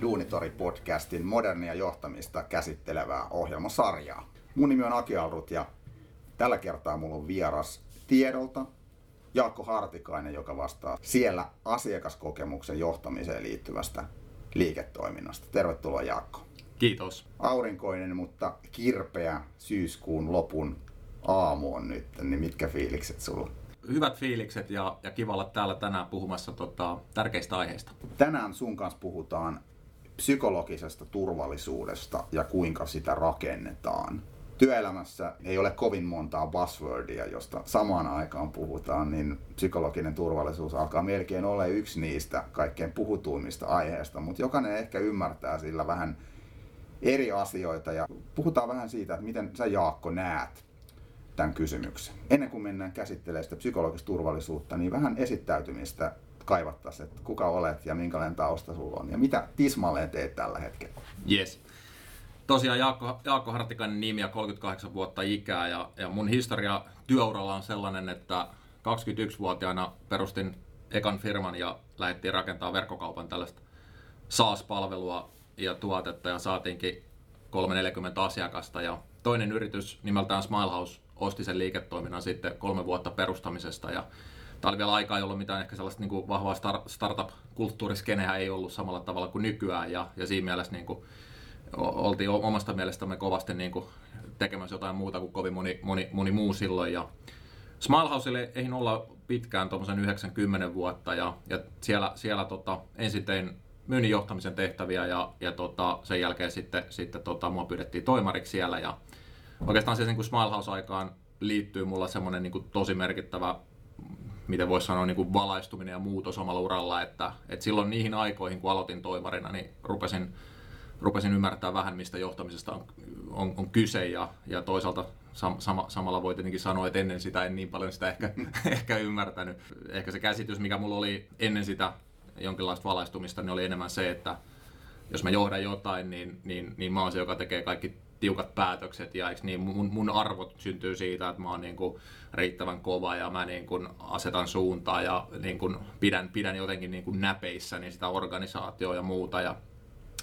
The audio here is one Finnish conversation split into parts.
Kuuntelemaan Duunitori-podcastin modernia johtamista käsittelevää ohjelmasarjaa. Mun nimi on Aki Alrut ja tällä kertaa mulla on vieras tiedolta Jaakko Hartikainen, joka vastaa siellä asiakaskokemuksen johtamiseen liittyvästä liiketoiminnasta. Tervetuloa Jaakko. Kiitos. Aurinkoinen, mutta kirpeä syyskuun lopun aamu on nyt, niin mitkä fiilikset sulla? Hyvät fiilikset ja, ja kiva olla täällä tänään puhumassa tota, tärkeistä aiheista. Tänään sun kanssa puhutaan psykologisesta turvallisuudesta ja kuinka sitä rakennetaan. Työelämässä ei ole kovin montaa buzzwordia, josta samaan aikaan puhutaan, niin psykologinen turvallisuus alkaa melkein olla yksi niistä kaikkein puhutuimmista aiheista, mutta jokainen ehkä ymmärtää sillä vähän eri asioita ja puhutaan vähän siitä, että miten sä Jaakko näet tämän kysymyksen. Ennen kuin mennään käsittelemään sitä psykologista turvallisuutta, niin vähän esittäytymistä kaivattaisiin, että kuka olet ja minkälainen tausta sulla on ja mitä tismalleen teet tällä hetkellä. Yes. Tosiaan Jaakko, Jaakko Hartikainen nimi ja 38 vuotta ikää ja, ja mun historia työuralla on sellainen, että 21-vuotiaana perustin ekan firman ja lähdettiin rakentamaan verkkokaupan tällaista SaaS-palvelua ja tuotetta ja saatiinkin 340 asiakasta ja toinen yritys nimeltään Smilehouse osti sen liiketoiminnan sitten kolme vuotta perustamisesta ja Tämä oli vielä aikaa, jolloin mitään ehkä sellaista niin kuin vahvaa star- startup-kulttuuriskeneä ei ollut samalla tavalla kuin nykyään. Ja, ja siinä mielessä niin kuin, oltiin omasta mielestämme kovasti niin kuin, tekemässä jotain muuta kuin kovin moni, moni, moni muu silloin. Ja Smilehouselle ei olla pitkään, tuommoisen 90 vuotta. Ja, ja siellä, siellä tota, ensin tein myynnin johtamisen tehtäviä ja, ja tota, sen jälkeen sitten, sitten tota, mua pyydettiin toimariksi siellä. Ja oikeastaan se niin kuin Smilehouse-aikaan liittyy mulla semmoinen niin tosi merkittävä miten voisi sanoa, niin kuin valaistuminen ja muutos omalla uralla, että, että silloin niihin aikoihin, kun aloitin toimarina, niin rupesin, rupesin ymmärtää vähän, mistä johtamisesta on, on, on kyse ja, ja toisaalta sam, sama, samalla voi tietenkin sanoa, että ennen sitä en niin paljon sitä ehkä, ehkä ymmärtänyt. Ehkä se käsitys, mikä mulla oli ennen sitä jonkinlaista valaistumista, niin oli enemmän se, että jos mä johdan jotain, niin, niin, niin mä oon se, joka tekee kaikki tiukat päätökset ja niin mun, mun arvot syntyy siitä, että mä oon niin kuin riittävän kova ja mä niin kuin asetan suuntaa ja niin kuin pidän, pidän jotenkin niin kuin näpeissä niin sitä organisaatioa ja muuta ja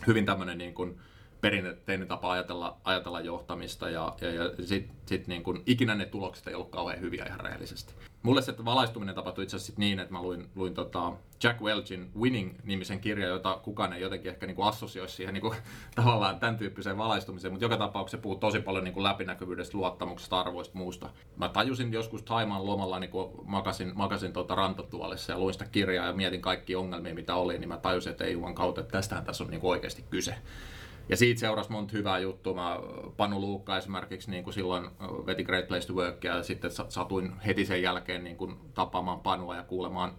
hyvin tämmöinen niin kuin perinteinen tapa ajatella, ajatella johtamista ja, ja, ja sitten sit niin kun, ikinä ne tulokset ei ollut kauhean hyviä ihan rehellisesti. Mulle se valaistuminen tapahtui itse asiassa niin, että mä luin, luin tota Jack Welchin Winning-nimisen kirjan, jota kukaan ei jotenkin ehkä niin assosioisi siihen niin kuin, tavallaan tämän tyyppiseen valaistumiseen, mutta joka tapauksessa puhuu tosi paljon niin kuin läpinäkyvyydestä, luottamuksesta, arvoista, muusta. Mä tajusin joskus Taimaan lomalla, niin kun makasin, makasin tuota rantatuolissa ja luin sitä kirjaa ja mietin kaikki ongelmia, mitä oli, niin mä tajusin, että ei juman kautta, että tästähän tässä on niin kuin oikeasti kyse. Ja siitä seurasi monta hyvää juttua. Mä, Panu Luukka esimerkiksi niin kuin silloin veti Great Place to Work ja sitten satuin heti sen jälkeen niin kuin tapaamaan Panua ja kuulemaan,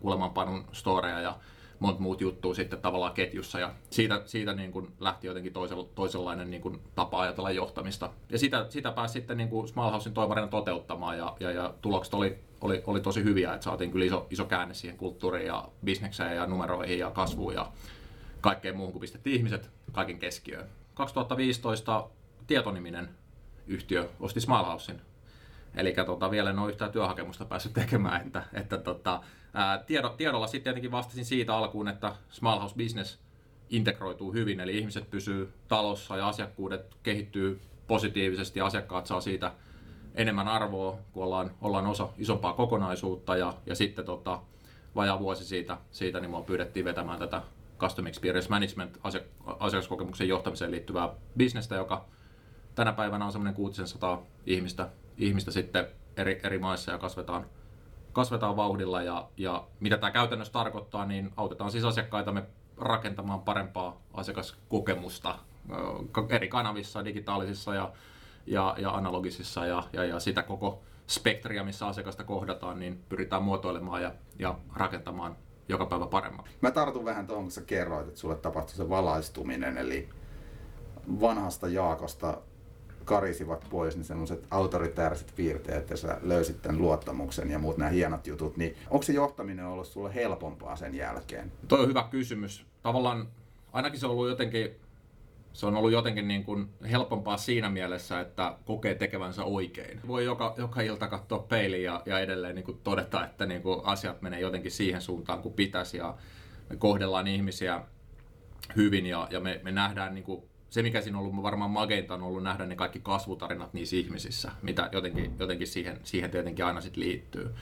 kuulemaan Panun storeja ja monta muut juttua sitten tavallaan ketjussa. Ja siitä, siitä niin kuin lähti jotenkin toisenlainen niin kuin tapa ajatella johtamista. Ja sitä, sitä pääsi sitten niin kuin Smallhousein toimarina toteuttamaan ja, ja, ja tulokset oli, oli, oli tosi hyviä. Että saatiin kyllä iso, iso käänne siihen kulttuuriin ja bisnekseen ja numeroihin ja kasvuun ja kaikkeen muuhun, kun pistettiin ihmiset kaiken keskiöön. 2015 tietoniminen yhtiö osti Smilehousein. Eli tota, vielä en ole yhtään työhakemusta päässyt tekemään, että, että tota, ää, tiedo, tiedolla sitten tietenkin vastasin siitä alkuun, että Smilehouse Business integroituu hyvin, eli ihmiset pysyy talossa ja asiakkuudet kehittyy positiivisesti ja asiakkaat saa siitä enemmän arvoa, kun ollaan, ollaan osa isompaa kokonaisuutta ja, ja sitten tota, vajaa vuosi siitä, siitä niin mua pyydettiin vetämään tätä Custom Experience Management asiakaskokemuksen johtamiseen liittyvää bisnestä, joka tänä päivänä on semmoinen 600 ihmistä, ihmistä sitten eri, eri maissa ja kasvetaan, kasvetaan vauhdilla. Ja, ja mitä tämä käytännössä tarkoittaa, niin autetaan siis asiakkaitamme rakentamaan parempaa asiakaskokemusta eri kanavissa, digitaalisissa ja, ja, ja analogisissa ja, ja, ja sitä koko spektria, missä asiakasta kohdataan, niin pyritään muotoilemaan ja, ja rakentamaan joka päivä paremmaksi. Mä tartun vähän tuohon, kun sä kerroit, että sulle tapahtui se valaistuminen, eli vanhasta Jaakosta karisivat pois ne semmoiset autoritääriset piirteet, että sä löysit tämän luottamuksen ja muut nämä hienot jutut, niin onko se johtaminen ollut sulle helpompaa sen jälkeen? Toi on hyvä kysymys. Tavallaan ainakin se on ollut jotenkin se on ollut jotenkin niin kuin helpompaa siinä mielessä, että kokee tekevänsä oikein. Voi joka, joka ilta katsoa peiliin ja, ja edelleen niin kuin todeta, että niin kuin asiat menee jotenkin siihen suuntaan kuin pitäisi ja me kohdellaan ihmisiä hyvin ja, ja me, me nähdään niin kuin, se, mikä siinä on ollut varmaan mageinta, on ollut nähdä ne kaikki kasvutarinat niissä ihmisissä, mitä jotenkin, jotenkin siihen, siihen tietenkin aina sit liittyy.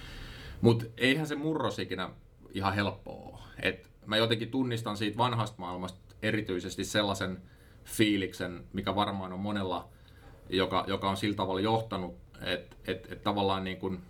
Mutta eihän se murros ikinä ihan helppoa ole. Et mä jotenkin tunnistan siitä vanhasta maailmasta erityisesti sellaisen fiiliksen, mikä varmaan on monella, joka, joka on sillä tavalla johtanut, että et, et tavallaan niin kun,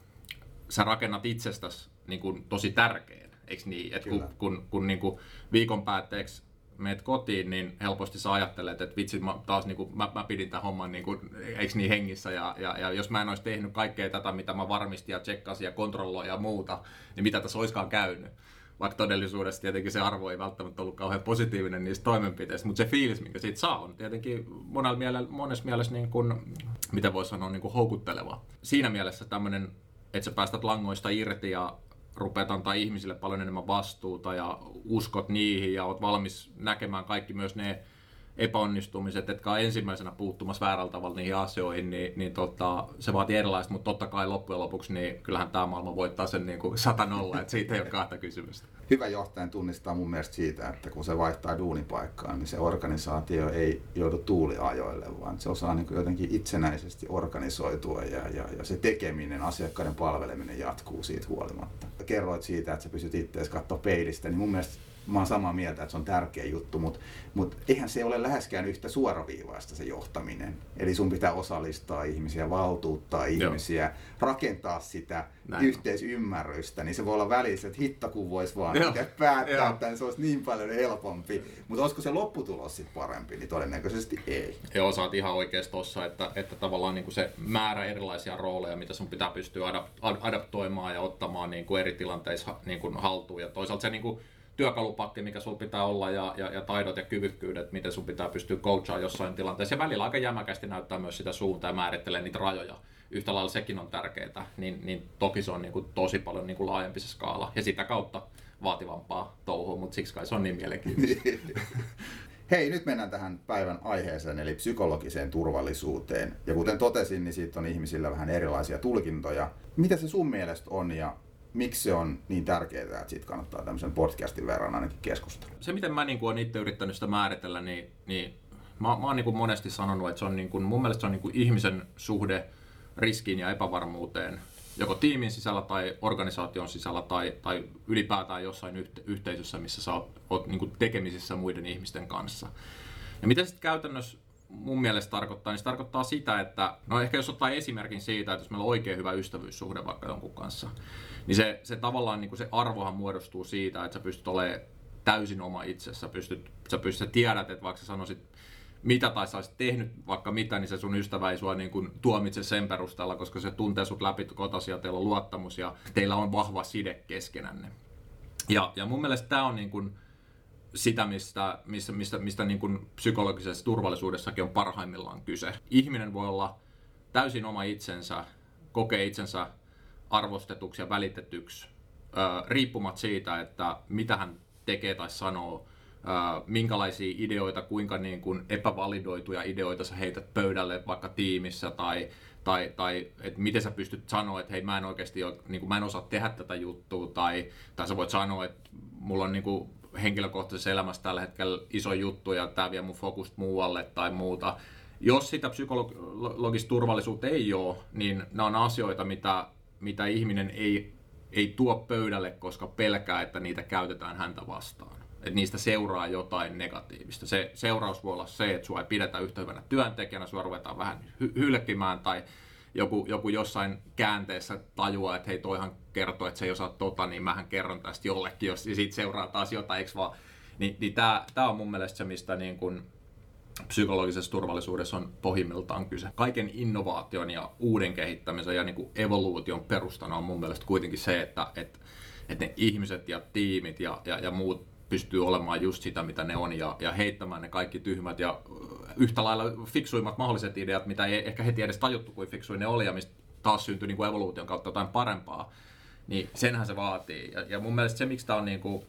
sä rakennat itsestäsi niin kun, tosi tärkeän, eikö niin? Et kun, kun, kun niin kun viikon päätteeksi meet kotiin, niin helposti sä ajattelet, että vitsi, mä, taas niin kuin, mä, mä pidin tämän homman niin kuin, eikö niin hengissä, ja, ja, ja, jos mä en olisi tehnyt kaikkea tätä, mitä mä varmistin ja tsekkasin ja kontrolloin ja muuta, niin mitä tässä olisikaan käynyt. Vaikka todellisuudessa tietenkin se arvo ei välttämättä ollut kauhean positiivinen niistä toimenpiteistä, mutta se fiilis, minkä siitä saa, on tietenkin monella mielellä, monessa mielessä, niin kuin, mitä voi sanoa, niin kuin houkutteleva. Siinä mielessä tämmöinen, että sä päästät langoista irti ja rupeat antaa ihmisille paljon enemmän vastuuta ja uskot niihin ja oot valmis näkemään kaikki myös ne epäonnistumiset, etkä ole ensimmäisenä puuttumassa väärällä tavalla niihin asioihin, niin, niin tota, se vaatii erilaista, mutta totta kai loppujen lopuksi niin kyllähän tämä maailma voittaa sen niin kuin sata nolla, että siitä ei ole kahta kysymystä. Hyvä johtajan tunnistaa mun mielestä siitä, että kun se vaihtaa duunipaikkaa, niin se organisaatio ei joudu tuuliajoille, vaan se osaa niin jotenkin itsenäisesti organisoitua ja, ja, ja se tekeminen, asiakkaiden palveleminen jatkuu siitä huolimatta. Kerroit siitä, että sä pystyt itseäsi katsoa peilistä, niin mun mielestä mä oon samaa mieltä, että se on tärkeä juttu, mutta, mutta eihän se ole läheskään yhtä suoraviivaista se johtaminen. Eli sun pitää osallistaa ihmisiä, valtuuttaa ihmisiä, Joo. rakentaa sitä Näin yhteisymmärrystä, niin se voi olla välissä, että hitto kun voisi vaan Joo. päättää, että se olisi niin paljon helpompi. Mutta olisiko se lopputulos sitten parempi, niin todennäköisesti ei. Joo, sä oot ihan oikeassa tossa, että, että tavallaan niin kuin se määrä erilaisia rooleja, mitä sun pitää pystyä adaptoimaan ja ottamaan niin kuin eri tilanteissa niin kuin haltuun. Ja toisaalta se niin kuin työkalupakki, mikä sulla pitää olla ja, ja, ja taidot ja kyvykkyydet, miten sun pitää pystyä coachaan jossain tilanteessa. Ja välillä aika jämäkästi näyttää myös sitä suuntaa ja määrittelee niitä rajoja. Yhtä lailla sekin on tärkeää, niin, niin toki se on niin kuin tosi paljon niin kuin laajempi se skaala ja sitä kautta vaativampaa touhua, mutta siksi kai se on niin mielenkiintoista. Hei, nyt mennään tähän päivän aiheeseen, eli psykologiseen turvallisuuteen. Ja kuten totesin, niin siitä on ihmisillä vähän erilaisia tulkintoja. Mitä se sun mielestä on ja miksi se on niin tärkeää, että siitä kannattaa tämmöisen podcastin verran ainakin keskustella? Se, miten mä niin kuin, itse yrittänyt sitä määritellä, niin, niin mä, mä oon niin monesti sanonut, että se on niin kuin, mun mielestä se on niin kuin ihmisen suhde riskiin ja epävarmuuteen, joko tiimin sisällä tai organisaation sisällä tai, tai ylipäätään jossain yhte, yhteisössä, missä sä oot, oot niin kuin tekemisissä muiden ihmisten kanssa. Ja mitä sitten käytännössä mun mielestä tarkoittaa, niin se tarkoittaa sitä, että no ehkä jos ottaa esimerkin siitä, että jos meillä on oikein hyvä ystävyyssuhde vaikka jonkun kanssa, niin se, se tavallaan niin kuin se arvohan muodostuu siitä, että sä pystyt olemaan täysin oma itsessä. Sä pystyt, sä, pystyt, sä tiedät, että vaikka sä sanoisit mitä tai sä olisit tehnyt vaikka mitä, niin se sun ystävä ei sua niin kuin tuomitse sen perusteella, koska se tuntee sut läpi kotasi ja teillä on luottamus ja teillä on vahva side keskenänne. Ja, ja mun mielestä tämä on niin kuin sitä, mistä, mistä, mistä, mistä niin kuin psykologisessa turvallisuudessakin on parhaimmillaan kyse. Ihminen voi olla täysin oma itsensä, kokee itsensä arvostetuksi ja välitetyksi, riippumatta siitä, että mitä hän tekee tai sanoo, minkälaisia ideoita, kuinka niin kuin epävalidoituja ideoita sä heität pöydälle vaikka tiimissä tai, tai, tai että miten sä pystyt sanoa, että hei mä en oikeasti niin kuin, mä en osaa tehdä tätä juttua tai, tai sä voit sanoa, että mulla on niin kuin henkilökohtaisessa elämässä tällä hetkellä iso juttu ja tämä vie mun fokusta muualle tai muuta. Jos sitä psykologista turvallisuutta ei ole, niin nämä on asioita, mitä mitä ihminen ei, ei tuo pöydälle, koska pelkää, että niitä käytetään häntä vastaan. Että niistä seuraa jotain negatiivista. Se seuraus voi olla se, että sua ei pidetä yhtä hyvänä työntekijänä, sua ruvetaan vähän hy- hylkimään tai joku, joku jossain käänteessä tajuaa, että hei toihan kertoo, että se ei osaa tota, niin mähän kerron tästä jollekin, jos siitä seuraa taas jotain, eikö vaan? Niin, niin tämä on mun mielestä se, mistä niin kun psykologisessa turvallisuudessa on pohjimmiltaan kyse. Kaiken innovaation ja uuden kehittämisen ja niin kuin evoluution perustana on mun mielestä kuitenkin se, että, että, että ne ihmiset ja tiimit ja, ja, ja muut pystyy olemaan just sitä, mitä ne on, ja, ja heittämään ne kaikki tyhmät ja yhtä lailla fiksuimmat mahdolliset ideat, mitä ei ehkä heti edes tajuttu, kuin fiksuin ne oli, ja mistä taas syntyi niin kuin evoluution kautta jotain parempaa, niin senhän se vaatii. Ja, ja mun mielestä se, miksi tämä on niin kuin,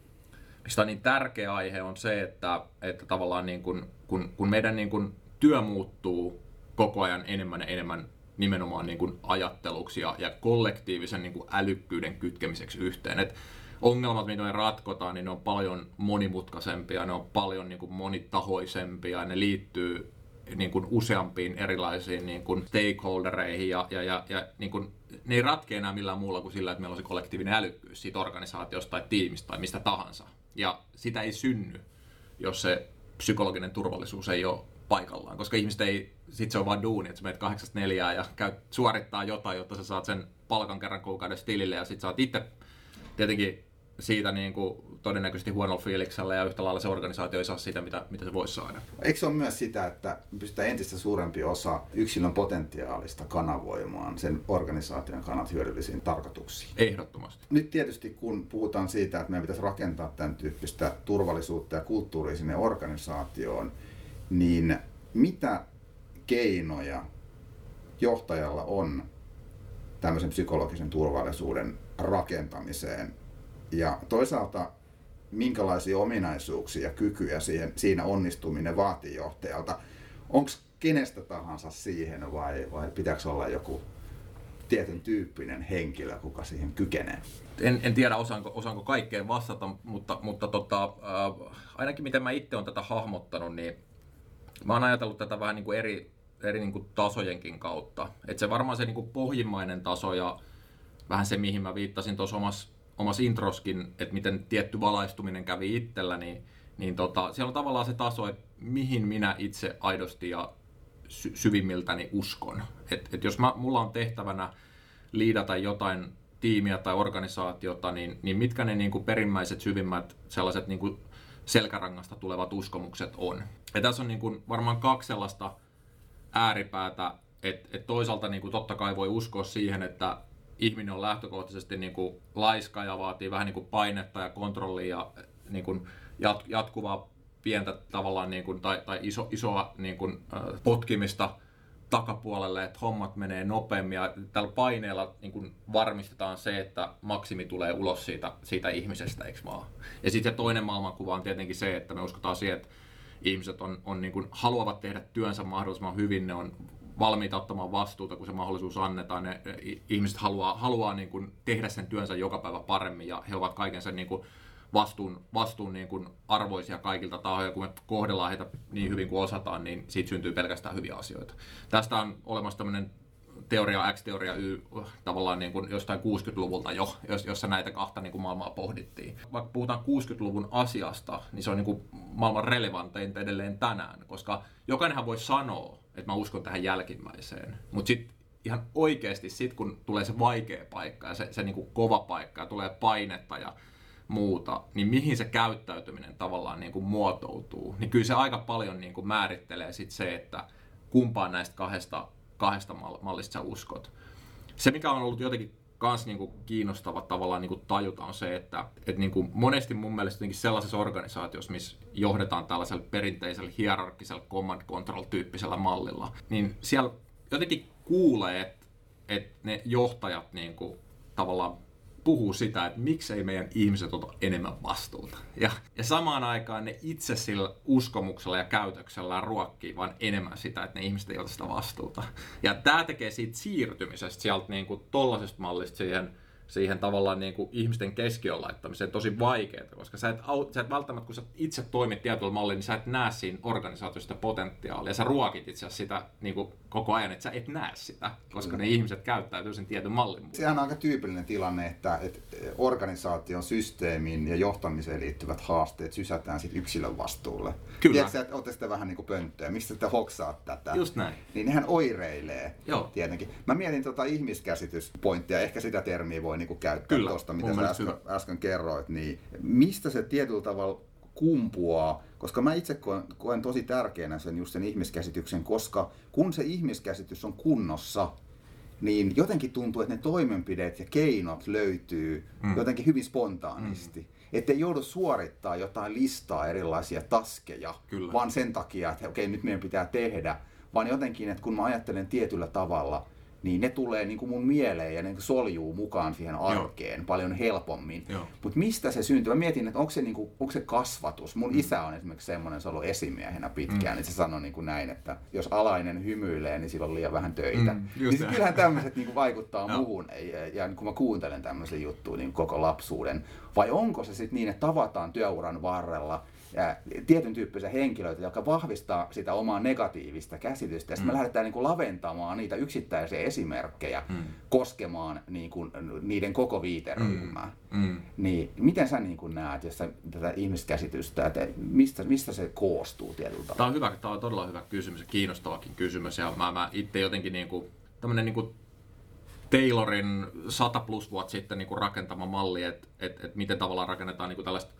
on niin tärkeä aihe, on se, että, että tavallaan niin kuin kun, kun meidän niin kuin työ muuttuu koko ajan enemmän ja enemmän nimenomaan niin kuin ajatteluksi ja, ja kollektiivisen niin kuin älykkyyden kytkemiseksi yhteen. Et ongelmat, mitä ne ratkotaan, niin ne on paljon monimutkaisempia, ne on paljon niin kuin monitahoisempia, ne liittyy niin kuin useampiin erilaisiin niin kuin stakeholdereihin ja, ja, ja, ja niin kuin, ne ei ratkea enää millään muulla kuin sillä, että meillä on se kollektiivinen älykkyys siitä organisaatiosta tai tiimistä tai mistä tahansa. Ja sitä ei synny, jos se psykologinen turvallisuus ei ole paikallaan, koska ihmiset ei, sit se on vaan duuni, että sä menet kahdeksasta ja käyt suorittaa jotain, jotta sä saat sen palkan kerran kuukaudessa tilille ja sit sä oot itse tietenkin siitä niin kuin todennäköisesti huonolla fiiliksellä ja yhtä lailla se organisaatio ei saa sitä, mitä, mitä se voisi saada. Eikö se ole myös sitä, että pystytään entistä suurempi osa yksilön potentiaalista kanavoimaan sen organisaation kannat hyödyllisiin tarkoituksiin? Ehdottomasti. Nyt tietysti kun puhutaan siitä, että meidän pitäisi rakentaa tämän tyyppistä turvallisuutta ja kulttuuria sinne organisaatioon, niin mitä keinoja johtajalla on tämmöisen psykologisen turvallisuuden rakentamiseen ja toisaalta minkälaisia ominaisuuksia ja kykyjä siihen, siinä onnistuminen vaatii johtajalta. Onko kenestä tahansa siihen vai, vai pitääkö olla joku tietyn tyyppinen henkilö, kuka siihen kykenee? En, en tiedä, osaanko, osaanko kaikkeen vastata, mutta, mutta tota, äh, ainakin miten mä itse olen tätä hahmottanut, niin mä oon ajatellut tätä vähän niin kuin eri, eri niin kuin tasojenkin kautta. Et se varmaan se niin kuin pohjimmainen taso ja vähän se, mihin mä viittasin tuossa omassa omassa introskin, että miten tietty valaistuminen kävi itsellä, niin, niin tota, siellä on tavallaan se taso, että mihin minä itse aidosti ja sy- syvimmiltäni uskon. Et, et jos mä, mulla on tehtävänä liidata jotain tiimiä tai organisaatiota, niin, niin mitkä ne niin kuin perimmäiset, syvimmät sellaiset niin kuin selkärangasta tulevat uskomukset on. Ja tässä on niin kuin varmaan kaksi sellaista ääripäätä, että et toisaalta niin kuin totta kai voi uskoa siihen, että ihminen on lähtökohtaisesti niin kuin laiska ja vaatii vähän niin kuin painetta ja kontrollia ja niin kuin jat, jatkuvaa pientä tavallaan niin kuin, tai, tai iso, isoa niin kuin, äh, potkimista takapuolelle, että hommat menee nopeammin ja tällä paineella niin kuin varmistetaan se, että maksimi tulee ulos siitä, siitä ihmisestä, eikö vaan? Ja sitten toinen maailmankuva on tietenkin se, että me uskotaan siihen, että ihmiset on, on niin kuin, haluavat tehdä työnsä mahdollisimman hyvin, ne on valmiita ottamaan vastuuta, kun se mahdollisuus annetaan. Ne ihmiset haluaa, haluaa niin kuin tehdä sen työnsä joka päivä paremmin ja he ovat kaiken sen niin kuin vastuun, vastuun niin kuin arvoisia kaikilta tahoja. Kun me kohdellaan heitä niin hyvin kuin osataan, niin siitä syntyy pelkästään hyviä asioita. Tästä on olemassa tämmöinen teoria X, teoria Y, tavallaan niin kuin jostain 60-luvulta jo, jossa näitä kahta niin kuin maailmaa pohdittiin. Vaikka puhutaan 60-luvun asiasta, niin se on niin kuin maailman relevanteinta edelleen tänään, koska jokainenhan voi sanoa, että mä uskon tähän jälkimmäiseen. Mutta sitten ihan oikeasti, sit kun tulee se vaikea paikka ja se, se niinku kova paikka ja tulee painetta ja muuta, niin mihin se käyttäytyminen tavallaan niinku muotoutuu, niin kyllä se aika paljon niinku määrittelee sit se, että kumpaan näistä kahdesta, kahdesta mallista sä uskot. Se, mikä on ollut jotenkin kans niinku kiinnostava tavallaan niinku tajuta on se, että et niinku monesti mun mielestä sellaisessa organisaatiossa, missä johdetaan tällaisella perinteisellä hierarkkisella command control tyyppisellä mallilla, niin siellä jotenkin kuulee, että et ne johtajat niinku tavallaan puhuu sitä, että miksei meidän ihmiset ota enemmän vastuuta. Ja, ja samaan aikaan ne itse sillä uskomuksella ja käytöksellä ruokkii vaan enemmän sitä, että ne ihmiset ei ota sitä vastuuta. Ja tämä tekee siitä siirtymisestä sieltä niin kuin tollasesta mallista siihen siihen tavallaan niin kuin ihmisten keskiön laittamiseen tosi vaikeaa, koska sä et, sä et välttämättä, kun sä itse toimit tietyllä mallilla, niin sä et näe siinä organisaatiosta potentiaalia. Sä ruokit itse asiassa sitä niin kuin koko ajan, että sä et näe sitä, koska mm. ne ihmiset käyttäytyy sen tietyn mallin mukaan. Sehän on aika tyypillinen tilanne, että, että organisaation systeemiin ja johtamiseen liittyvät haasteet sysätään sitten yksilön vastuulle. Kyllä. Tiedätkö, että olette sitä vähän niin kuin pönttöä, mistä te hoksaat tätä? Just näin. Niin nehän oireilee Joo. tietenkin. Mä mietin tuota ihmiskäsityspointtia, ehkä sitä termiä voi niin kuin käyttää Kyllä, tuosta, mitä sä äsken, hyvä. äsken kerroit. Niin mistä se tietyllä tavalla kumpuaa, koska mä itse koen, koen tosi tärkeänä sen just sen ihmiskäsityksen, koska kun se ihmiskäsitys on kunnossa, niin jotenkin tuntuu, että ne toimenpiteet ja keinot löytyy mm. jotenkin hyvin spontaanisti. Mm. Että ei joudu suorittaa jotain listaa erilaisia taskeja, Kyllä. vaan sen takia, että okei, nyt meidän pitää tehdä, vaan jotenkin, että kun mä ajattelen tietyllä tavalla, niin ne tulee niin kuin mun mieleen ja ne soljuu mukaan siihen arkeen Joo. paljon helpommin. Mutta mistä se syntyy? Mä mietin, että onko se, niin kuin, onko se kasvatus? Mun mm. isä on esimerkiksi semmoinen, se on ollut esimiehenä pitkään, mm. että se sanoi niin kuin näin, että jos alainen hymyilee, niin sillä on liian vähän töitä. Mm, niin kyllähän tämmöiset niin kuin vaikuttaa muuhun. Ja, ja kun mä kuuntelen tämmöisiä juttuja niin koko lapsuuden, vai onko se sitten niin, että tavataan työuran varrella – tietyn tyyppisiä henkilöitä, jotka vahvistaa sitä omaa negatiivista käsitystä. Ja sitten mm. me lähdetään niin kuin laventamaan niitä yksittäisiä esimerkkejä mm. koskemaan niin kuin, niiden koko viiteryhmää. Mm. Mm. Niin, miten sä niin kuin näet jos sä, tätä ihmiskäsitystä, että mistä, mistä se koostuu tietyllä tavalla? Tämä on, hyvä, tämä on todella hyvä kysymys ja kiinnostavakin kysymys. Ja mä, mä itse jotenkin niin kuin, tämmöinen niin kuin Taylorin 100 plus vuotta sitten niin kuin rakentama malli, että et, et miten tavallaan rakennetaan niin kuin tällaista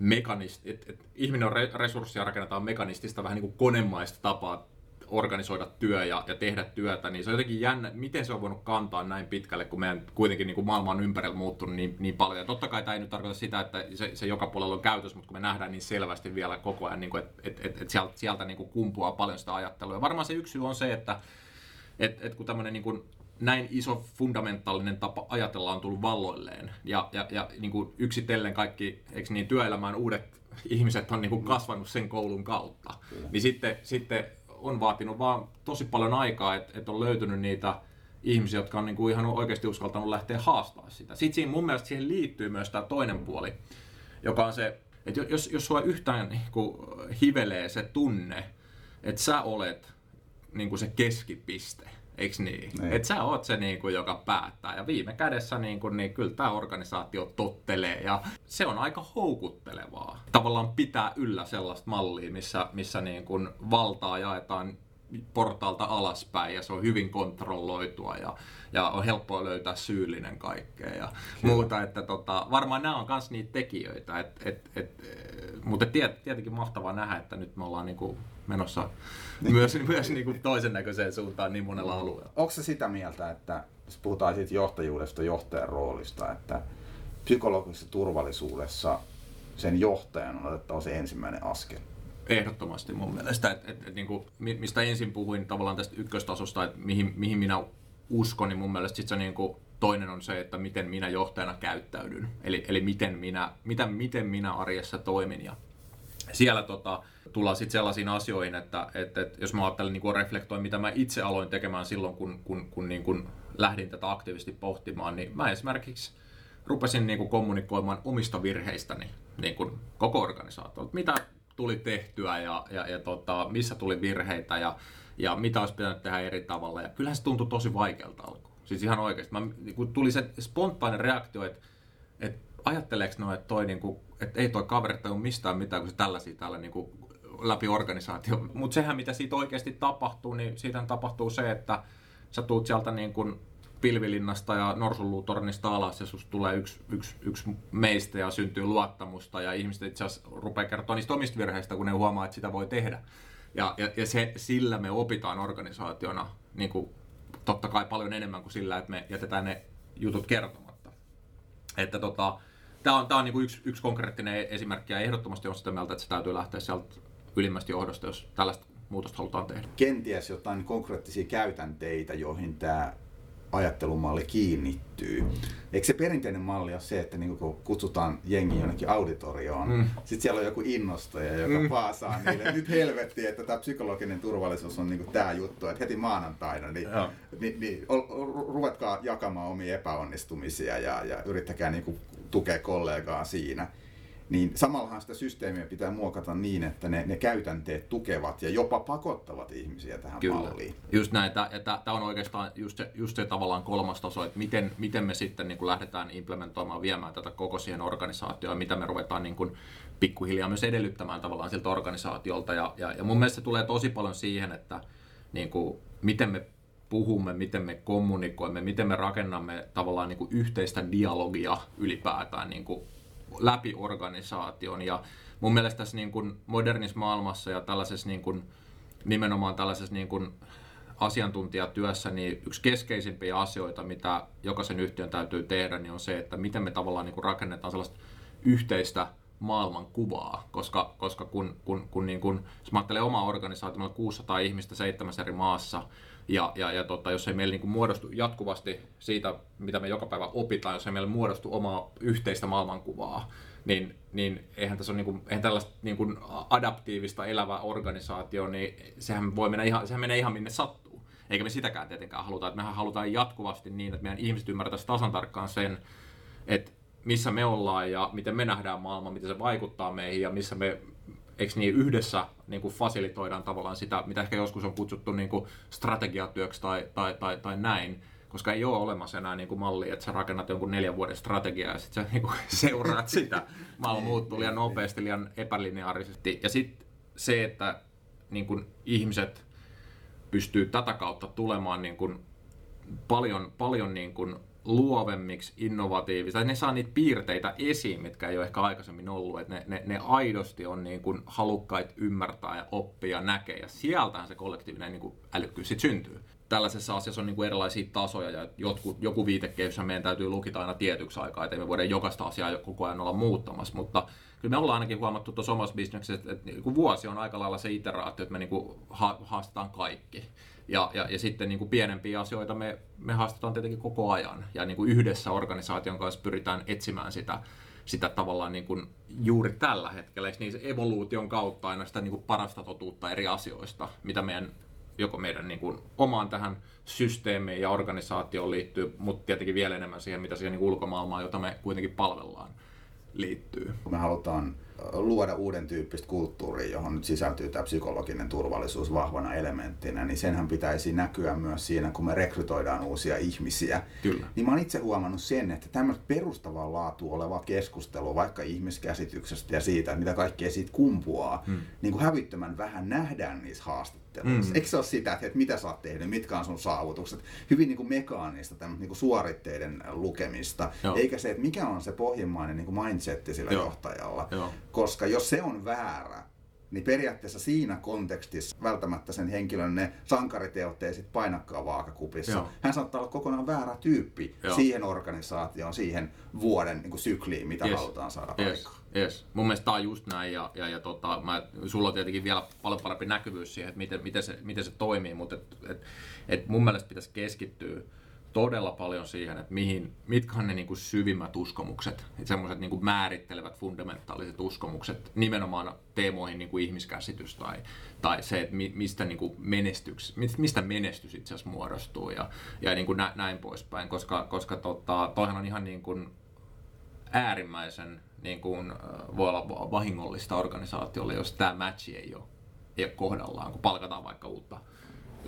mekanist, että et ihminen on re, resurssia rakennetaan mekanistista vähän niin kuin konemaista tapaa organisoida työ ja, ja tehdä työtä, niin se on jotenkin jännä, miten se on voinut kantaa näin pitkälle, kun meidän kuitenkin niin kuin maailma on ympärillä muuttunut niin, niin paljon. Ja totta kai tämä ei nyt tarkoita sitä, että se, se joka puolella on käytös, mutta kun me nähdään niin selvästi vielä koko ajan, niin että et, et, et sieltä, sieltä niin kuin kumpuaa paljon sitä ajattelua. Ja varmaan se yksi syy on se, että et, et kun tämmöinen niin kuin näin iso fundamentaalinen tapa ajatella on tullut valloilleen. Ja, ja, ja niin kuin yksitellen kaikki, eikö niin, työelämään uudet ihmiset on niin kuin kasvanut sen koulun kautta. Kyllä. Niin sitten, sitten on vaatinut vaan tosi paljon aikaa, että, että on löytynyt niitä ihmisiä, jotka on niin kuin ihan oikeasti uskaltanut lähteä haastaa sitä. Sitten siinä mun mielestä siihen liittyy myös tämä toinen puoli, joka on se, että jos, jos sua yhtään niin kuin hivelee se tunne, että sä olet niin kuin se keskipiste, Eikö niin? niin. Että sä oot se, niin kuin, joka päättää. Ja viime kädessä niin, kuin, niin kyllä tämä organisaatio tottelee. Ja se on aika houkuttelevaa. Tavallaan pitää yllä sellaista mallia, missä, missä niin kuin valtaa jaetaan portaalta alaspäin ja se on hyvin kontrolloitua ja, ja on helppoa löytää syyllinen kaikkea ja Kyllä. muuta. Että tota, varmaan nämä on myös niitä tekijöitä, et, et, et, mutta tiet, tietenkin mahtavaa nähdä, että nyt me ollaan niinku menossa niin. myös, myös niinku toisen näköiseen suuntaan niin monella alueella. Onko se sitä mieltä, että jos puhutaan siitä johtajuudesta, johtajan roolista, että psykologisessa turvallisuudessa sen johtajan on otettava se ensimmäinen askel? Ehdottomasti mun mielestä, että et, et, niin kuin, mistä ensin puhuin tavallaan tästä ykköstasosta, että mihin, mihin minä uskon, niin mun mielestä sit se niin kuin, toinen on se, että miten minä johtajana käyttäydyn. Eli, eli miten, minä, mitä, miten minä arjessa toimin. Ja siellä tota, tullaan sitten sellaisiin asioihin, että, että, että jos mä ajattelen niin reflektoin, mitä mä itse aloin tekemään silloin, kun, kun, kun niin kuin lähdin tätä aktiivisesti pohtimaan, niin mä esimerkiksi rupesin niin kuin kommunikoimaan omista virheistäni niin kuin koko organisaatio. Mitä tuli tehtyä ja, ja, ja tota, missä tuli virheitä ja, ja mitä olisi pitänyt tehdä eri tavalla. Ja kyllähän se tuntui tosi vaikealta alkuun. Siis ihan oikeasti. Mä, kun tuli se spontaani reaktio, että, että ajatteleeko no, että, toi, niin kuin, että ei toi kaveri ole mistään mitään, kun se tällaisia täällä niin kuin, läpi organisaatio. Mutta sehän, mitä siitä oikeasti tapahtuu, niin siitä tapahtuu se, että sä tuut sieltä niin kuin pilvilinnasta ja norsunluutornista alas ja susta tulee yksi, yksi, yksi meistä ja syntyy luottamusta ja ihmiset itse asiassa rupeaa kertoa niistä omista virheistä, kun ne huomaa, että sitä voi tehdä. Ja, ja, ja se, sillä me opitaan organisaationa niin kuin, totta kai paljon enemmän kuin sillä, että me jätetään ne jutut kertomatta. Että tota, tämä on, tää on niin kuin yksi, yksi konkreettinen esimerkki ja ehdottomasti on sitä mieltä, että se täytyy lähteä sieltä ylimmästä johdosta, jos tällaista muutosta halutaan tehdä. Kenties jotain konkreettisia käytänteitä, joihin tämä ajattelumalli kiinnittyy. Eikö se perinteinen malli ole se, että niin kun kutsutaan jengi jonnekin auditorioon, mm. sitten siellä on joku innostaja, joka mm. paasaa niille, nyt helvetti, että tämä psykologinen turvallisuus on niin tämä juttu, että heti maanantaina, niin, niin, niin ruvetkaa jakamaan omia epäonnistumisia ja, ja yrittäkää niin tukea kollegaa siinä niin samallahan sitä systeemiä pitää muokata niin, että ne, ne käytänteet tukevat ja jopa pakottavat ihmisiä tähän Kyllä. malliin. Just näin, tämä on oikeastaan just se, just se tavallaan kolmas taso, että miten, miten me sitten niin kuin lähdetään implementoimaan, viemään tätä koko siihen organisaatioon, ja mitä me ruvetaan niin kuin pikkuhiljaa myös edellyttämään tavallaan siltä organisaatiolta. Ja, ja, ja mun mielestä se tulee tosi paljon siihen, että niin kuin, miten me puhumme, miten me kommunikoimme, miten me rakennamme tavallaan niin kuin yhteistä dialogia ylipäätään niin kuin läpi organisaation. Ja mun mielestä tässä niin kuin modernissa maailmassa ja tällaisessa niin kuin, nimenomaan tällaisessa niin kuin asiantuntijatyössä, niin yksi keskeisimpiä asioita, mitä jokaisen yhtiön täytyy tehdä, niin on se, että miten me tavallaan niin kuin rakennetaan sellaista yhteistä maailman kuvaa, koska, koska kun, kun, kun niin kun, jos mä ajattelen omaa organisaatiota, 600 ihmistä seitsemässä eri maassa, Ja, ja, ja tota, jos ei meillä niin kuin muodostu jatkuvasti siitä, mitä me joka päivä opitaan, jos ei meillä muodostu omaa yhteistä maailmankuvaa, niin, niin eihän, tässä ole niin kuin, eihän tällaista niin kuin adaptiivista elävää organisaatio, niin sehän, voi mennä ihan, sehän menee ihan minne sattuu. Eikä me sitäkään tietenkään haluta. Että mehän halutaan jatkuvasti niin, että meidän ihmiset ymmärtäisi tasan tarkkaan sen, että missä me ollaan ja miten me nähdään maailma, miten se vaikuttaa meihin ja missä me eikö niin yhdessä niin kuin fasilitoidaan tavallaan sitä, mitä ehkä joskus on kutsuttu niin kuin strategiatyöksi tai, tai, tai, tai näin, koska ei ole olemassa enää niin kuin malli, että sä rakennat jonkun neljän vuoden strategiaa ja sitten sä niin kuin seuraat sitä. Maailma muuttuu liian nopeasti, liian epälineaarisesti. Ja sitten se, että niin kuin ihmiset pystyy tätä kautta tulemaan niin kuin paljon, paljon niin kuin luovemmiksi, innovatiivista. Ne saa niitä piirteitä esiin, mitkä ei ole ehkä aikaisemmin ollut. Että ne, ne, ne aidosti on niin kuin halukkaita ymmärtää ja oppia, näkee. Ja sieltähän se kollektiivinen niin kuin älykkyys sitten syntyy. Tällaisessa asiassa on niin kuin erilaisia tasoja ja jotkut, joku viitekehys meidän täytyy lukita aina tietyksi aikaa, että me voida jokaista asiaa koko ajan olla muuttamassa. Mutta kyllä me ollaan ainakin huomattu tuossa omassa bisneksessä, että, että vuosi on aika lailla se iteraatio, että me niin kuin haastetaan kaikki. Ja, ja, ja sitten niin kuin pienempiä asioita me, me haastetaan tietenkin koko ajan. Ja niin kuin yhdessä organisaation kanssa pyritään etsimään sitä, sitä tavallaan niin kuin juuri tällä hetkellä, eikö niin se evoluution kautta aina sitä niin kuin parasta totuutta eri asioista, mitä meidän joko meidän niin kuin omaan tähän systeemiin ja organisaatioon liittyy, mutta tietenkin vielä enemmän siihen, mitä siihen niin ulkomaailmaan, jota me kuitenkin palvellaan, liittyy. Me halutaan luoda uuden tyyppistä kulttuuria, johon nyt sisältyy tämä psykologinen turvallisuus vahvana elementtinä, niin senhän pitäisi näkyä myös siinä, kun me rekrytoidaan uusia ihmisiä. Kyllä. Niin mä oon itse huomannut sen, että tämmöistä perustavaa laatua oleva keskustelu vaikka ihmiskäsityksestä ja siitä, mitä kaikkea siitä kumpuaa, hmm. niin kuin hävyttömän vähän nähdään niissä haastatteluissa. Hmm. Eikö se ole sitä, että mitä sä oot tehnyt, mitkä on sun saavutukset? Hyvin niin kuin mekaanista, tämmöistä niin kuin suoritteiden lukemista, Joo. eikä se, että mikä on se pohjimmainen niin kuin mindsetti sillä Joo. johtajalla. Joo. Koska jos se on väärä, niin periaatteessa siinä kontekstissa välttämättä sen henkilön ne sankariteot ei sitten painakkaan vaakakupissa. Joo. Hän saattaa olla kokonaan väärä tyyppi Joo. siihen organisaatioon, siihen vuoden niin kuin sykliin, mitä yes. halutaan saada yes. aikaan. Yes. Mun mielestä tämä on just näin, ja, ja, ja tota, mä, sulla on tietenkin vielä paljon parempi näkyvyys siihen, että miten, miten, se, miten se toimii, mutta et, et, et mun mielestä pitäisi keskittyä todella paljon siihen, että mihin, mitkä on ne niin kuin syvimmät uskomukset, semmoiset niin määrittelevät fundamentaaliset uskomukset nimenomaan teemoihin niin kuin ihmiskäsitys tai, tai se, että mistä, niin kuin menestyks, mistä menestys itse asiassa muodostuu ja, ja niin kuin nä, näin poispäin, koska, koska tota, toihan on ihan niin kuin äärimmäisen niin kuin, voi olla vahingollista organisaatiolle, jos tämä matchi ei ole, ei ole kohdallaan, kun palkataan vaikka uutta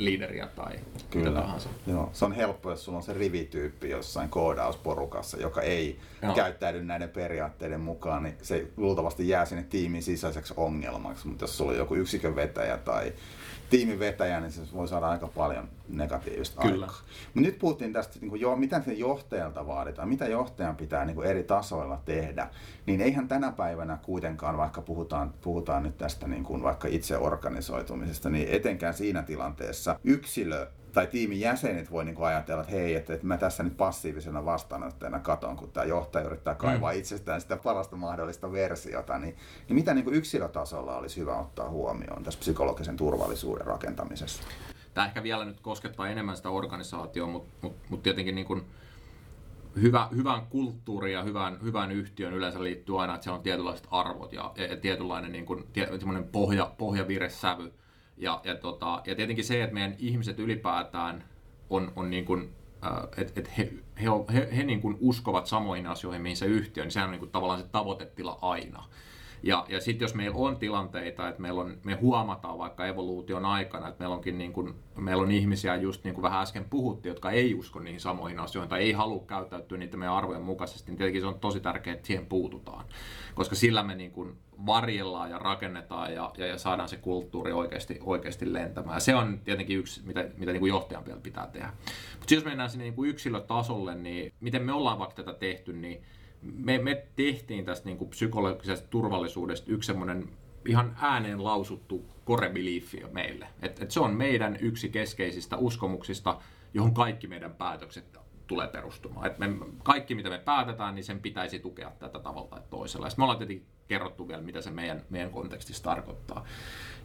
liideriä tai Kyllä. mitä tahansa. Joo, se on helppo, jos sulla on se rivityyppi jossain koodausporukassa, joka ei Joo. käyttäydy näiden periaatteiden mukaan, niin se luultavasti jää sinne tiimin sisäiseksi ongelmaksi. Mutta jos sulla on joku yksikön vetäjä tai tiimin vetäjä, niin se voi saada aika paljon negatiivista Kyllä. aikaa. Mutta nyt puhuttiin tästä, niin kuin, jo, mitä se johtajalta vaaditaan, mitä johtajan pitää niin kuin eri tasoilla tehdä. Niin eihän tänä päivänä kuitenkaan, vaikka puhutaan, puhutaan nyt tästä niin kuin vaikka itse organisoitumisesta, niin etenkään siinä tilanteessa yksilö tai tiimin jäsenet voi niin ajatella, että hei, että, että mä tässä nyt passiivisena vastaanottajana katon, kun tämä johtaja yrittää kaivaa mm. itsestään sitä parasta mahdollista versiota, niin, niin mitä niin yksilötasolla olisi hyvä ottaa huomioon tässä psykologisen turvallisuuden rakentamisessa? Tämä ehkä vielä nyt koskettaa enemmän sitä organisaatiota, mutta, mutta, mutta tietenkin niin kuin hyvä, hyvän kulttuuriin ja hyvän, hyvän yhtiön yleensä liittyy aina, että siellä on tietynlaiset arvot ja, ja tietynlainen niin kuin, pohja, pohjaviresävy, ja, ja, tota, ja tietenkin se, että meidän ihmiset ylipäätään on, on niin kuin, äh, että et he, he, he, he niin kuin uskovat samoihin asioihin, mihin se yhtiö, niin sehän on niin kuin tavallaan se tavoitetila aina. Ja, ja sitten jos meillä on tilanteita, että meillä on, me huomataan vaikka evoluution aikana, että meillä, onkin niin kuin, meillä on ihmisiä, just niin kuin vähän äsken puhuttiin, jotka ei usko niihin samoihin asioihin tai ei halua käyttäytyä niiden meidän arvojen mukaisesti, niin tietenkin se on tosi tärkeää, että siihen puututaan. Koska sillä me niin kuin varjellaan ja rakennetaan ja, ja, ja saadaan se kulttuuri oikeasti, oikeasti lentämään. Se on tietenkin yksi, mitä, mitä niin kuin johtajan vielä pitää tehdä. Mutta jos mennään sinne niin kuin yksilötasolle, niin miten me ollaan vaikka tätä tehty, niin me, me tehtiin tästä niin kuin psykologisesta turvallisuudesta yksi semmoinen ihan ääneen lausuttu core belief meille. Et, et se on meidän yksi keskeisistä uskomuksista, johon kaikki meidän päätökset tulee perustumaan. Et me, kaikki, mitä me päätetään, niin sen pitäisi tukea tätä tavalla tai toisella. Ja me ollaan tietenkin kerrottu vielä, mitä se meidän, meidän kontekstissa tarkoittaa.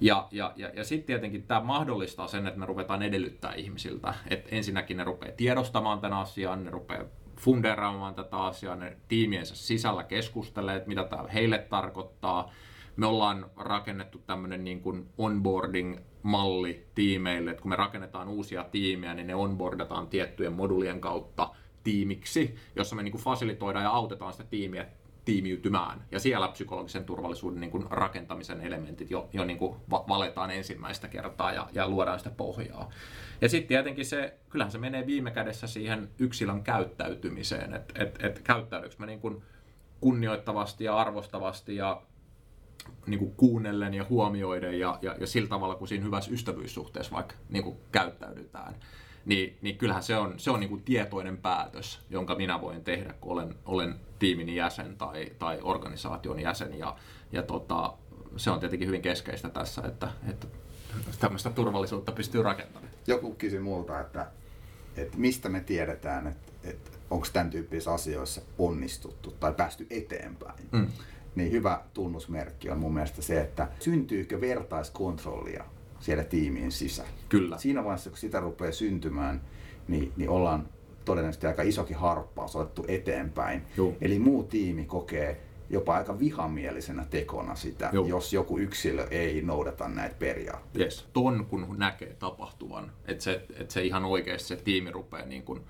Ja, ja, ja, ja sitten tietenkin tämä mahdollistaa sen, että me ruvetaan edellyttää ihmisiltä, että ensinnäkin ne rupeaa tiedostamaan tämän asian, ne rupeaa funderaamaan tätä asiaa, ne tiimiensä sisällä keskustelee, että mitä tämä heille tarkoittaa. Me ollaan rakennettu tämmöinen niin kuin onboarding-malli tiimeille, että kun me rakennetaan uusia tiimejä, niin ne onboardataan tiettyjen modulien kautta tiimiksi, jossa me niin kuin fasilitoidaan ja autetaan sitä tiimiä tiimiytymään. Ja siellä psykologisen turvallisuuden niin kuin rakentamisen elementit jo, jo niin kuin valetaan ensimmäistä kertaa ja, ja luodaan sitä pohjaa. Ja sitten tietenkin se, kyllähän se menee viime kädessä siihen yksilön käyttäytymiseen, että et, et käyttäydykö mä niin kuin kunnioittavasti ja arvostavasti ja niin kuin kuunnellen ja huomioiden ja, ja, ja sillä tavalla, kun siinä hyvässä ystävyyssuhteessa vaikka niin kuin käyttäydytään niin, niin kyllähän se on, se on niin kuin tietoinen päätös, jonka minä voin tehdä, kun olen, olen tiimini jäsen tai, tai organisaation jäsen. Ja, ja tota, se on tietenkin hyvin keskeistä tässä, että, että tämmöistä turvallisuutta pystyy rakentamaan. Joku kysyi multa, että, että mistä me tiedetään, että, että onko tämän tyyppisissä asioissa onnistuttu tai päästy eteenpäin. Mm. Niin hyvä tunnusmerkki on mun mielestä se, että syntyykö vertaiskontrollia siellä tiimien sisällä. Kyllä. Siinä vaiheessa, kun sitä rupeaa syntymään, niin, niin ollaan todennäköisesti aika isokin harppaus otettu eteenpäin. Joo. Eli muu tiimi kokee jopa aika vihamielisenä tekona sitä, Joo. jos joku yksilö ei noudata näitä periaatteita. Yes. Ton kun näkee tapahtuvan, että se, että se ihan oikeasti se tiimi rupeaa niin kuin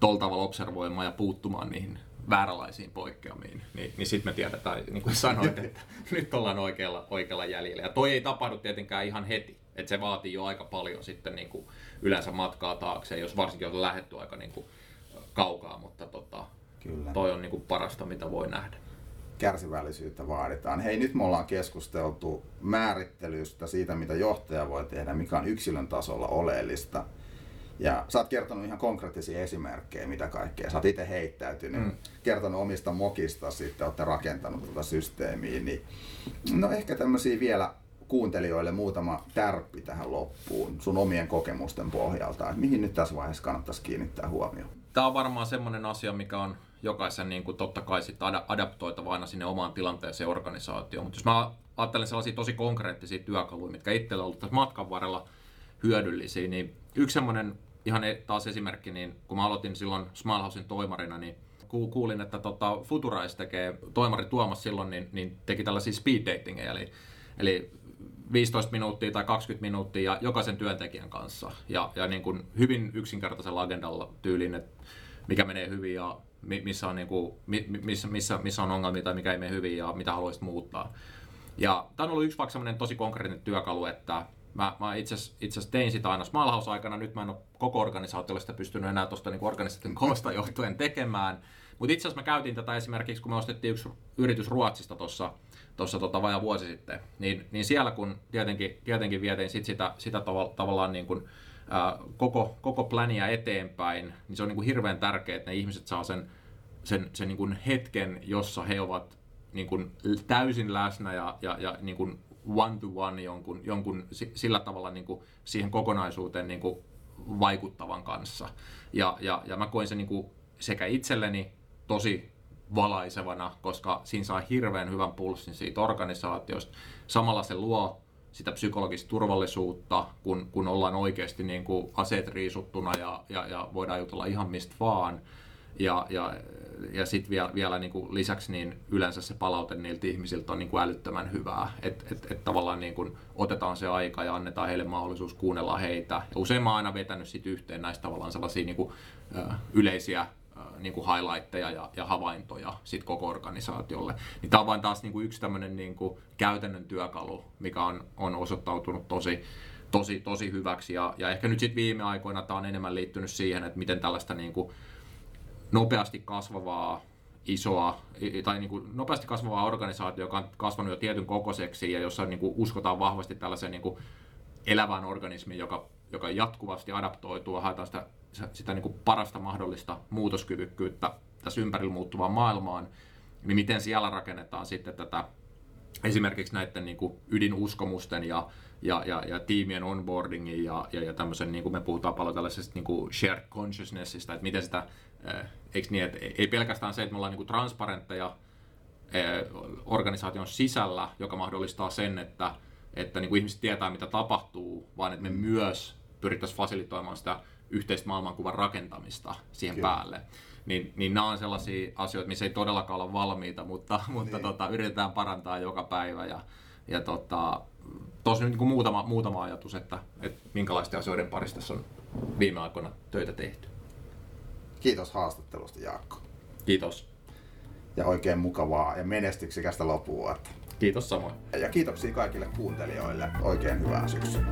tol tavalla observoimaan ja puuttumaan niihin vääränlaisiin poikkeamiin, niin, niin sitten me tiedetään, niin kuin sanoit, että nyt ollaan oikealla, oikealla jäljellä. Ja toi ei tapahdu tietenkään ihan heti, että se vaatii jo aika paljon sitten niin kuin yleensä matkaa taakse, jos varsinkin on lähetty aika niin kuin kaukaa, mutta tota, Kyllä. toi on niin kuin parasta, mitä voi nähdä. Kärsivällisyyttä vaaditaan. Hei, nyt me ollaan keskusteltu määrittelystä siitä, mitä johtaja voi tehdä, mikä on yksilön tasolla oleellista – ja sä oot kertonut ihan konkreettisia esimerkkejä, mitä kaikkea. Sä oot itse heittäytynyt, mm. kertonut omista mokista, sitten olette rakentanut tätä systeemiä. Niin, no ehkä tämmöisiä vielä kuuntelijoille muutama tärppi tähän loppuun sun omien kokemusten pohjalta. Että mihin nyt tässä vaiheessa kannattaisi kiinnittää huomioon? Tämä on varmaan semmoinen asia, mikä on jokaisen niin kuin totta kai sit adaptoitava aina sinne omaan tilanteeseen organisaatioon. Mutta jos mä ajattelen sellaisia tosi konkreettisia työkaluja, mitkä itsellä on ollut tässä matkan varrella hyödyllisiä, niin yksi semmoinen ihan e- taas esimerkki, niin kun mä aloitin silloin Smilehousein toimarina, niin kuulin, että tota, Futurais tekee, toimari Tuomas silloin, niin, niin teki tällaisia speed datingeja, eli, eli 15 minuuttia tai 20 minuuttia jokaisen työntekijän kanssa. Ja, ja niin kuin hyvin yksinkertaisella agendalla tyylin, että mikä menee hyvin ja missä on, niin kuin, missä, missä, missä on ongelmia tai mikä ei mene hyvin ja mitä haluaisit muuttaa. Ja tämä on ollut yksi vaikka tosi konkreettinen työkalu, että Mä, mä itse asiassa tein sitä aina Smallhouse-aikana, nyt mä en ole koko organisaatiolle sitä pystynyt enää tuosta niin organisaation koosta johtuen tekemään. Mutta itse asiassa mä käytin tätä esimerkiksi, kun me ostettiin yksi yritys Ruotsista tuossa tuossa tota vajaa vuosi sitten, niin, niin siellä kun tietenkin, tietenkin vietin sit sitä, sitä tav- tavallaan niin kuin, ää, koko, koko pläniä eteenpäin, niin se on niin kuin hirveän tärkeää, että ne ihmiset saa sen, sen, sen niin kuin hetken, jossa he ovat niin kuin täysin läsnä ja, ja, ja niin kuin one-to-one jonkun, jonkun sillä tavalla niin kuin siihen kokonaisuuteen niin kuin vaikuttavan kanssa. Ja, ja, ja mä koin sen niin kuin sekä itselleni tosi valaisevana, koska siinä saa hirveän hyvän pulssin siitä organisaatiosta. Samalla se luo sitä psykologista turvallisuutta, kun, kun ollaan oikeasti niin kuin aseet riisuttuna ja, ja, ja voidaan jutella ihan mistä vaan. Ja, ja ja sitten vielä, vielä niin kuin lisäksi niin yleensä se palaute niiltä ihmisiltä on niin kuin älyttömän hyvää. Että et, et tavallaan niin kuin otetaan se aika ja annetaan heille mahdollisuus kuunnella heitä. Ja usein mä oon aina vetänyt sit yhteen näistä tavallaan sellaisia niin kuin, ö, yleisiä niin kuin highlightteja ja, ja havaintoja sit koko organisaatiolle. Niin tämä on vain taas niin kuin yksi tämmöinen niin kuin käytännön työkalu, mikä on, on osoittautunut tosi, tosi, tosi hyväksi. Ja, ja ehkä nyt sitten viime aikoina tämä on enemmän liittynyt siihen, että miten tällaista niin kuin, nopeasti kasvavaa isoa, tai niin kuin nopeasti kasvavaa organisaatio, joka on kasvanut jo tietyn kokoiseksi ja jossa niin kuin uskotaan vahvasti tällaiseen niin kuin elävään organismiin, joka, joka jatkuvasti adaptoituu ja haetaan sitä, sitä niin kuin parasta mahdollista muutoskyvykkyyttä tässä ympärillä muuttuvaan maailmaan, niin miten siellä rakennetaan sitten tätä esimerkiksi näiden niin kuin ydinuskomusten ja, ja, ja, ja tiimien onboardingin ja, ja, ja tämmöisen, niin kuin me puhutaan paljon tällaisesta niin kuin shared consciousnessista, että miten sitä Eikö niin, että ei pelkästään se, että me ollaan niin transparentteja organisaation sisällä, joka mahdollistaa sen, että, että niin kuin ihmiset tietää, mitä tapahtuu, vaan että me myös pyrittäisiin fasilitoimaan sitä yhteistä maailmankuvan rakentamista siihen Kyllä. päälle. Niin, niin nämä on sellaisia asioita, missä ei todellakaan olla valmiita, mutta, mutta niin. tota, yritetään parantaa joka päivä. Ja, ja tota, tosi niin kuin muutama, muutama ajatus, että, että minkälaisten asioiden parissa tässä on viime aikoina töitä tehty. Kiitos haastattelusta Jaakko. Kiitos. Ja oikein mukavaa ja menestyksekästä lopuvuotta. Kiitos samoin. Ja kiitoksia kaikille kuuntelijoille. Oikein hyvää syksyä.